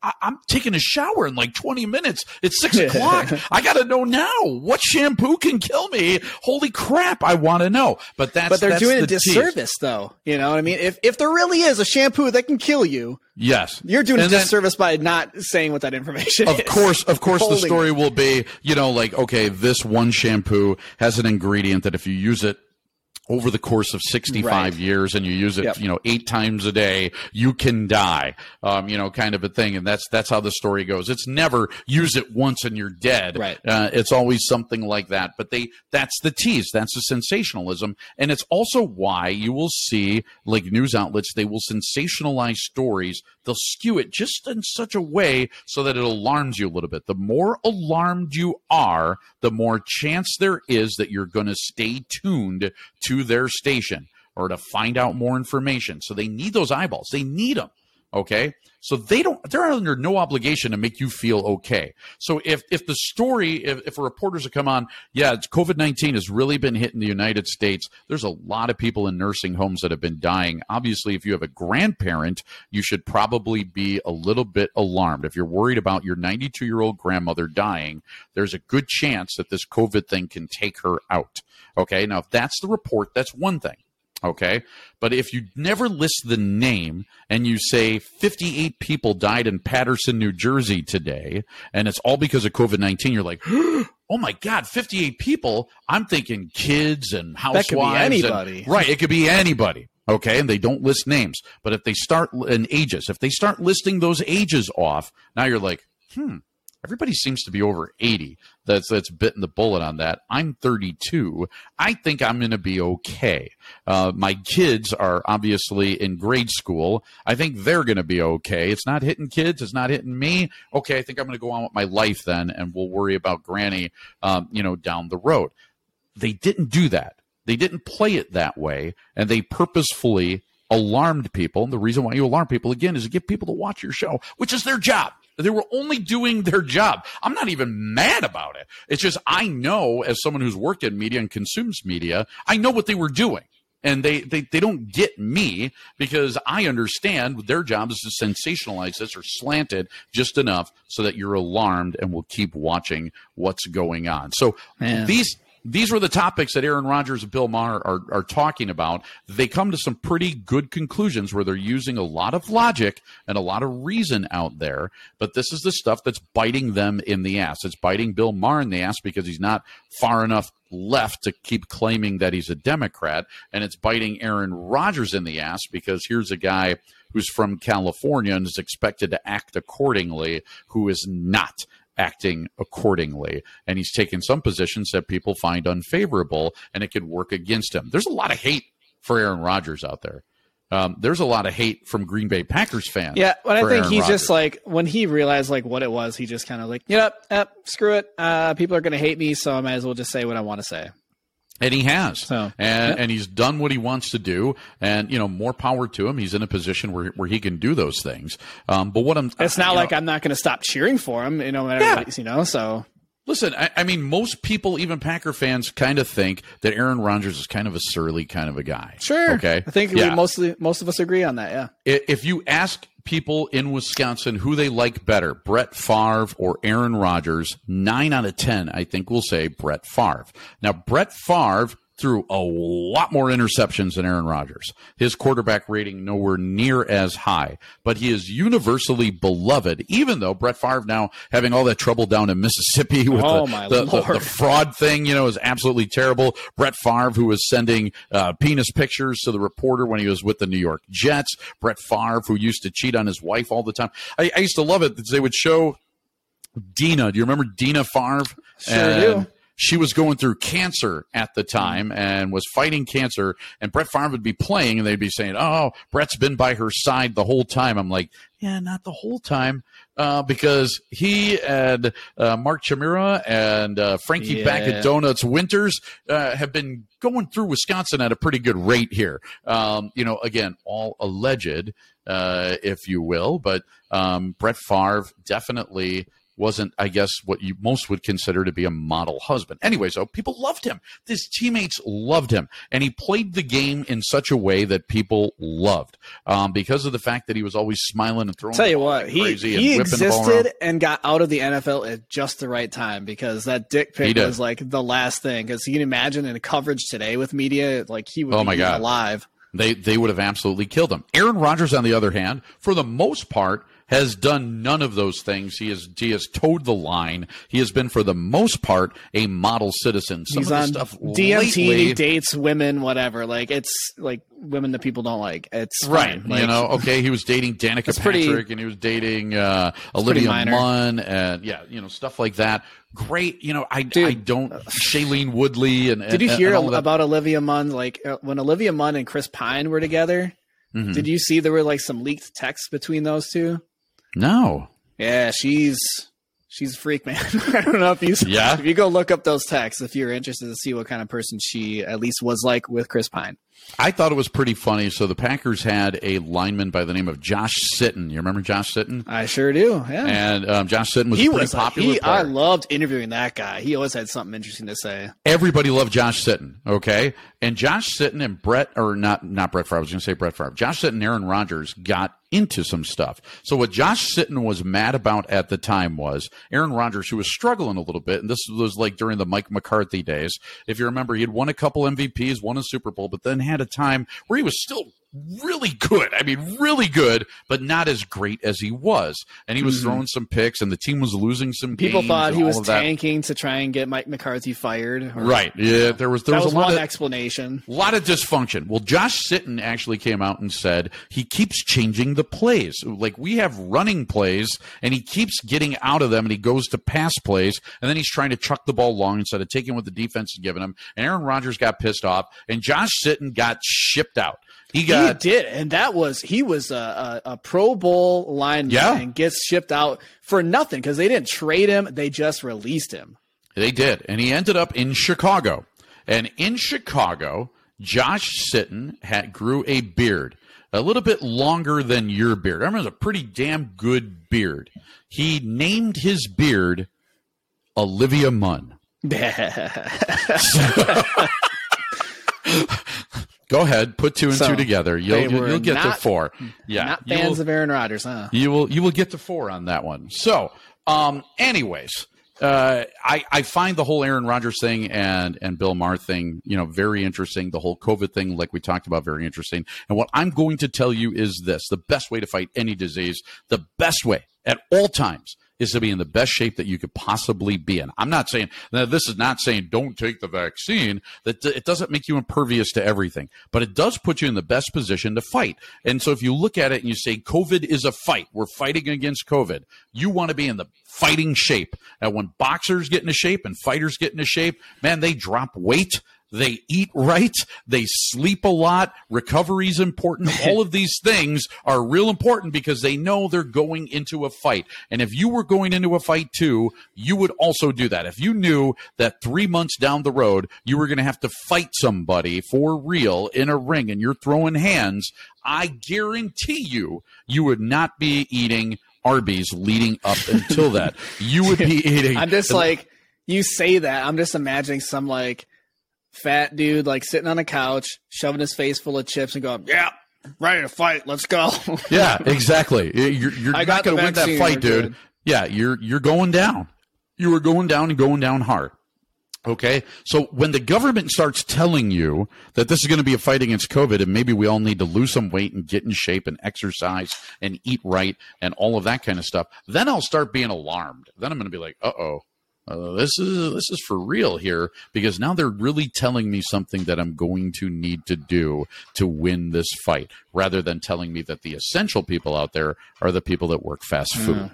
I- I'm taking a shower in like 20 minutes. It's six <laughs> o'clock. I got to know now what shampoo can kill me. Holy crap! I want to know. But that's but they're that's doing a the tease. disservice, though. You know what I mean? If if there really is a shampoo that can kill you, Yes, you're doing And a then- disservice by not saying what that information of is. course, of course, the story it. will be, you know, like, okay, this one shampoo has an ingredient that if you use it over the course of 65 Right. years and you use it, Yep. you know, eight times a day, you can die, um, you know, kind of a thing. And that's, that's how the story goes. It's never use it once and you're dead. Right. Uh, it's always something like that. But they, that's the tease. That's the sensationalism. And it's also why you will see like news outlets, they will sensationalize stories. They'll skew it just in such a way so that it alarms you a little bit. The more alarmed you are, the more chance there is that you're going to stay tuned to their station or to find out more information. So they need those eyeballs. They need them. Okay. So they don't, they're under no obligation to make you feel okay. So if, if the story, if, if reporters have come on, yeah, COVID 19 has really been hitting the United States. There's a lot of people in nursing homes that have been dying. Obviously, if you have a grandparent, you should probably be a little bit alarmed. If you're worried about your 92 year old grandmother dying, there's a good chance that this COVID thing can take her out. Okay. Now, if that's the report, that's one thing. Okay. But if you never list the name and you say 58 people died in Paterson, New Jersey today, and it's all because of COVID 19, you're like, <gasps> oh my God, 58 people. I'm thinking kids and housewives. That could be and- anybody. <laughs> right. It could be anybody. Okay. And they don't list names. But if they start in ages, if they start listing those ages off, now you're like, hmm, everybody seems to be over 80 that's that's bitten the bullet on that. I'm 32 i think i'm going to be okay. Uh, my kids are obviously in grade school. I think they're going to be okay. It's not hitting kids. It's not hitting me. Okay i think i'm going to go on with my life then and we'll worry about granny um, you know down the road. They didn't do that. They didn't play it that way and they purposefully alarmed people. And the reason why you alarm people again is to get people to watch your show which is their job they were only doing their job. I'm not even mad about it. It's just I know, as someone who's worked in media and consumes media, I know what they were doing. And they, they, they don't get me because I understand their job is to sensationalize this or slant it just enough so that you're alarmed and will keep watching what's going on. So Man. these these were the topics that Aaron Rodgers and Bill Maher are, are talking about. They come to some pretty good conclusions where they're using a lot of logic and a lot of reason out there. But this is the stuff that's biting them in the ass. It's biting Bill Maher in the ass because he's not far enough left to keep claiming that he's a Democrat. And it's biting Aaron Rodgers in the ass because here's a guy who's from California and is expected to act accordingly, who is not acting accordingly. And he's taken some positions that people find unfavorable and it could work against him. There's a lot of hate for Aaron Rodgers out there. Um, there's a lot of hate from Green Bay Packers fans. Yeah, but I think Aaron he's Rodgers. just like when he realized like what it was, he just kind of like, yep, yep, screw it. Uh, people are gonna hate me, so I might as well just say what I want to say. And he has, So, and yeah. and he's done what he wants to do, and you know more power to him. He's in a position where where he can do those things. Um, but what I'm It's not know, like I'm not gonna stop cheering for him, you know, Yeah. you know. So Listen, I, I mean, most people, even Packer fans, kind of think that Aaron Rodgers is kind of a surly kind of a guy. sure, Okay. I think Yeah. we mostly most of us agree on that. Yeah, If you ask people in Wisconsin who they like better, Brett Favre or Aaron Rodgers, nine out of 10, I think, will say Brett Favre. Now, Brett Favre threw a lot more interceptions than Aaron Rodgers. His quarterback rating nowhere near as high, but he is universally beloved, even though Brett Favre now having all that trouble down in Mississippi <laughs> with Oh, the, the, the- the fraud thing, you know, is absolutely terrible. Brett Favre, who was sending uh, penis pictures to the reporter when he was with the New York Jets. Brett Favre, who used to cheat on his wife all the time. I, I used to love it. that They would show Dina. Do you remember Dina Favre? Sure do. She was going through cancer at the time and was fighting cancer. And Brett Favre would be playing, and they'd be saying, "Oh, Brett's been by her side the whole time." I'm like, "Yeah, not the whole time." Uh, because he and uh, Mark Chmura and uh, Frankie Yeah. back at Donuts Winters uh, have been going through Wisconsin at a pretty good rate here. Um, you know, again, all alleged, uh, if you will, but um, Brett Favre definitely wasn't, I guess, what you most would consider to be a model husband. Anyway, so people loved him. His teammates loved him, and he played the game in such a way that people loved um, because of the fact that he was always smiling and throwing. Tell you what, he crazy he and whipping the ball around. existed and got out of the NFL at just the right time because that dick pic was like the last thing. Because you can imagine in coverage today with media, like he would Oh be my God. alive. They they would have absolutely killed him. Aaron Rodgers, on the other hand, for the most part, has done none of those things. He has he has towed the line. He has been, for the most part, a model citizen. Some He's of on stuff DMT, lately, he dates women, whatever. Like it's like women that people don't like. It's Right, fine. Like, you know, okay, he was dating Danica It's pretty- Patrick, and he was dating uh, Olivia. Munn, and yeah, you know, stuff like that. Great, you know, I, Dude. I don't Shailene Woodley and Did you hear about Olivia Munn? Like uh, when Olivia Munn and Chris Pine were together, Mm-hmm. did you see there were like some leaked texts between those two? No, Yeah, she's she's a freak, man. <laughs> I don't know if you Yeah? if you go look up those texts if you're interested to see what kind of person she at least was like with Chris Pine. I thought it was pretty funny. So the Packers had a lineman by the name of Josh Sitton. You remember Josh Sitton? I sure do. Yeah. And um, Josh Sitton was he was popular he. I loved interviewing that guy. He always had something interesting to say. everybody loved Josh Sitton, okay? And Josh Sitton and Brett, or not, not Brett Favre. I was going to say Brett Favre. Josh Sitton and Aaron Rodgers got into some stuff. So what Josh Sitton was mad about at the time was Aaron Rodgers, who was struggling a little bit, and this was like during the Mike McCarthy days. If you remember, he had won a couple MVPs, won a Super Bowl, but then had a time where he was still really good. I mean, really good, but not as great as he was. And he was throwing some picks, and the team was losing some Mm-hmm. People thought he was tanking to try and get Mike McCarthy fired. or- Right. Yeah. There was there was, was, a lot one of explanation. a lot of dysfunction. Well, Josh Sitton actually came out and said he keeps changing the plays. Like we have running plays, and he keeps getting out of them, and he goes to pass plays, and then he's trying to chuck the ball long instead of taking what the defense is giving him. And Aaron Rodgers got pissed off, and Josh Sitton got shipped out. He got he did, and that was he was a, a, a Pro Bowl lineman Yeah. and gets shipped out for nothing because they didn't trade him; they just released him. They did. And he ended up in Chicago. And in Chicago, Josh Sitton had, grew a beard, a little bit longer than your beard. I remember it was a pretty damn good beard. He named his beard Olivia Munn. <laughs> <laughs> <laughs> Go ahead, put two and So, two together. You'll, you'll, you'll get to four. Yeah, Not you will- fans of Aaron Rodgers, huh? you will you will get to four on that one. So, um, anyways, uh, I I find the whole Aaron Rodgers thing and and Bill Maher thing, you know, very interesting. The whole COVID thing, like we talked about, very interesting. And what I'm going to tell you is this: the best way to fight any disease, the best way at all times. Is to be in the best shape that you could possibly be in. I'm not saying now, this is not saying don't take the vaccine. That it doesn't make you impervious to everything, but it does put you in the best position to fight. And so, if you look at it and you say COVID is a fight, we're fighting against COVID. You want to be in the fighting shape. And when boxers get into shape and fighters get into shape, man, they drop weight. They eat right. They sleep a lot. Recovery is important. <laughs> All of these things are real important because they know they're going into a fight. And if you were going into a fight too, you would also do that. If you knew that three months down the road, you were going to have to fight somebody for real in a ring and you're throwing hands, I guarantee you, you would not be eating Arby's leading up until that. <laughs> You would be eating. I'm just like you say that. I'm just imagining some like fat dude like sitting on a couch, shoving his face full of chips, and going, "Yeah, ready to fight. Let's go." <laughs> Yeah, exactly. You're, you're not got going to win that fight, dude. good. Yeah, you're you're going down. You are going down and going down hard. Okay. So when the government starts telling you that this is going to be a fight against COVID and maybe we all need to lose some weight and get in shape and exercise and eat right and all of that kind of stuff, then I'll start being alarmed. Then I'm going to be like, uh oh. Uh, this is this is for real here because now they're really telling me something that I'm going to need to do to win this fight, rather than telling me that the essential people out there are the people that work fast food.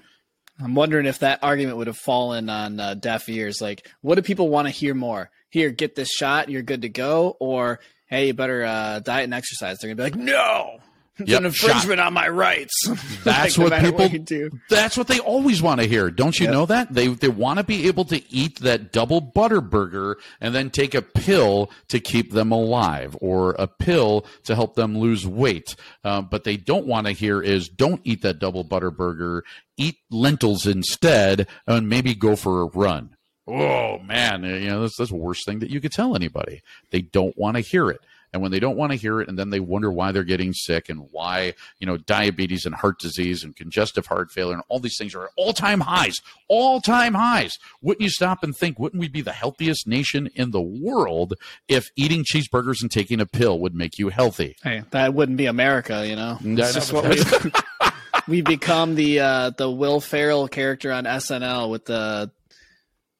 I'm wondering if that argument would have fallen on uh, deaf ears. Like, what do people want to hear more? Here, get this shot, you're good to go, or hey, you better uh, diet and exercise. They're gonna be like, no, it's Yep, an infringement on my rights. <laughs> That's Like, what people. you do. That's what they always want to hear. Don't you know that they they want to be able to eat that double butter burger and then take a pill to keep them alive or a pill to help them lose weight. Uh, but they don't want to hear is don't eat that double butter burger. Eat lentils instead, and maybe go for a run. Oh man, you know that's that's the worst thing that you could tell anybody. They don't want to hear it. And when they don't want to hear it, and then they wonder why they're getting sick and why, you know, diabetes and heart disease and congestive heart failure and all these things are at all time highs, all time highs. Wouldn't you stop and think, wouldn't we be the healthiest nation in the world if eating cheeseburgers and taking a pill would make you healthy? Hey, that wouldn't be America, you know. That's just what we <laughs> <laughs> we become the uh, the Will Ferrell character on SNL with the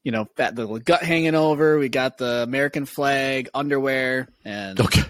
you know fat the gut hanging over. We got the American flag, underwear, and Okay.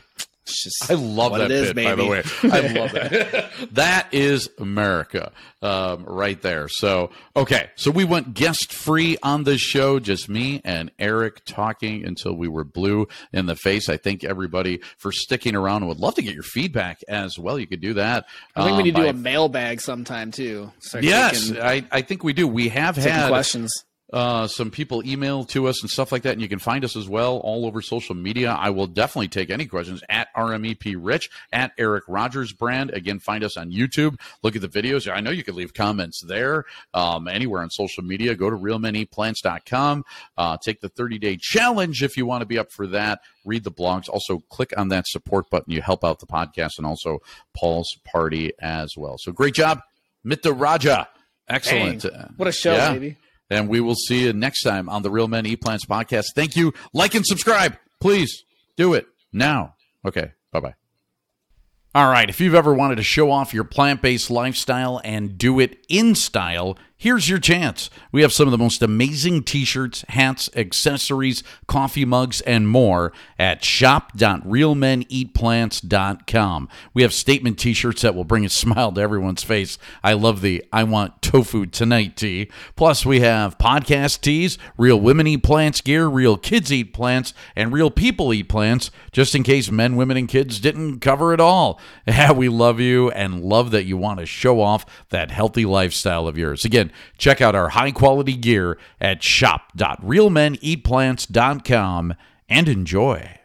I love that it is, bit, by the way. <laughs> I love that. that is America um, right there. So, okay. So we went guest free on this show, just me and Eric talking until we were blue in the face. I thank everybody for sticking around. I Would love to get your feedback as well. You could do that. I think we um, need to do a mailbag sometime too. Start Yes, taking, I, I think we do. We have had questions. Uh, some people email to us and stuff like that, and you can find us as well all over social media. I will definitely take any questions at RMEP Rich, at Eric Rogers Brand. Again, find us on YouTube. Look at the videos. I know you can leave comments there, um, anywhere on social media. Go to realmeneatplants.com. Uh, take the 30 day challenge if you want to be up for that. Read the blogs. Also, click on that support button. You help out the podcast and also Paul's party as well. So, great job, Mita Raja. Excellent. Dang, what a show, Yeah. baby. And we will see you next time on the Real Men Eat Plants podcast. Thank you. Like and subscribe. Please do it now. Okay. Bye bye. All right. If you've ever wanted to show off your plant based lifestyle and do it in style, here's your chance. We have some of the most amazing t shirts, hats, accessories, coffee mugs, and more at shop.realmeneatplants.com. We have statement t shirts that will bring a <laughs> smile to everyone's face. I love the I want tofu tonight tee. Plus, we have podcast tees, real women eat plants gear, real kids eat plants, and real people eat plants, just in case men, women, and kids didn't cover it all. <laughs> We love you and love that you want to show off that healthy lifestyle of yours. Again, check out our high quality gear at shop.realmeneatplants.com and enjoy.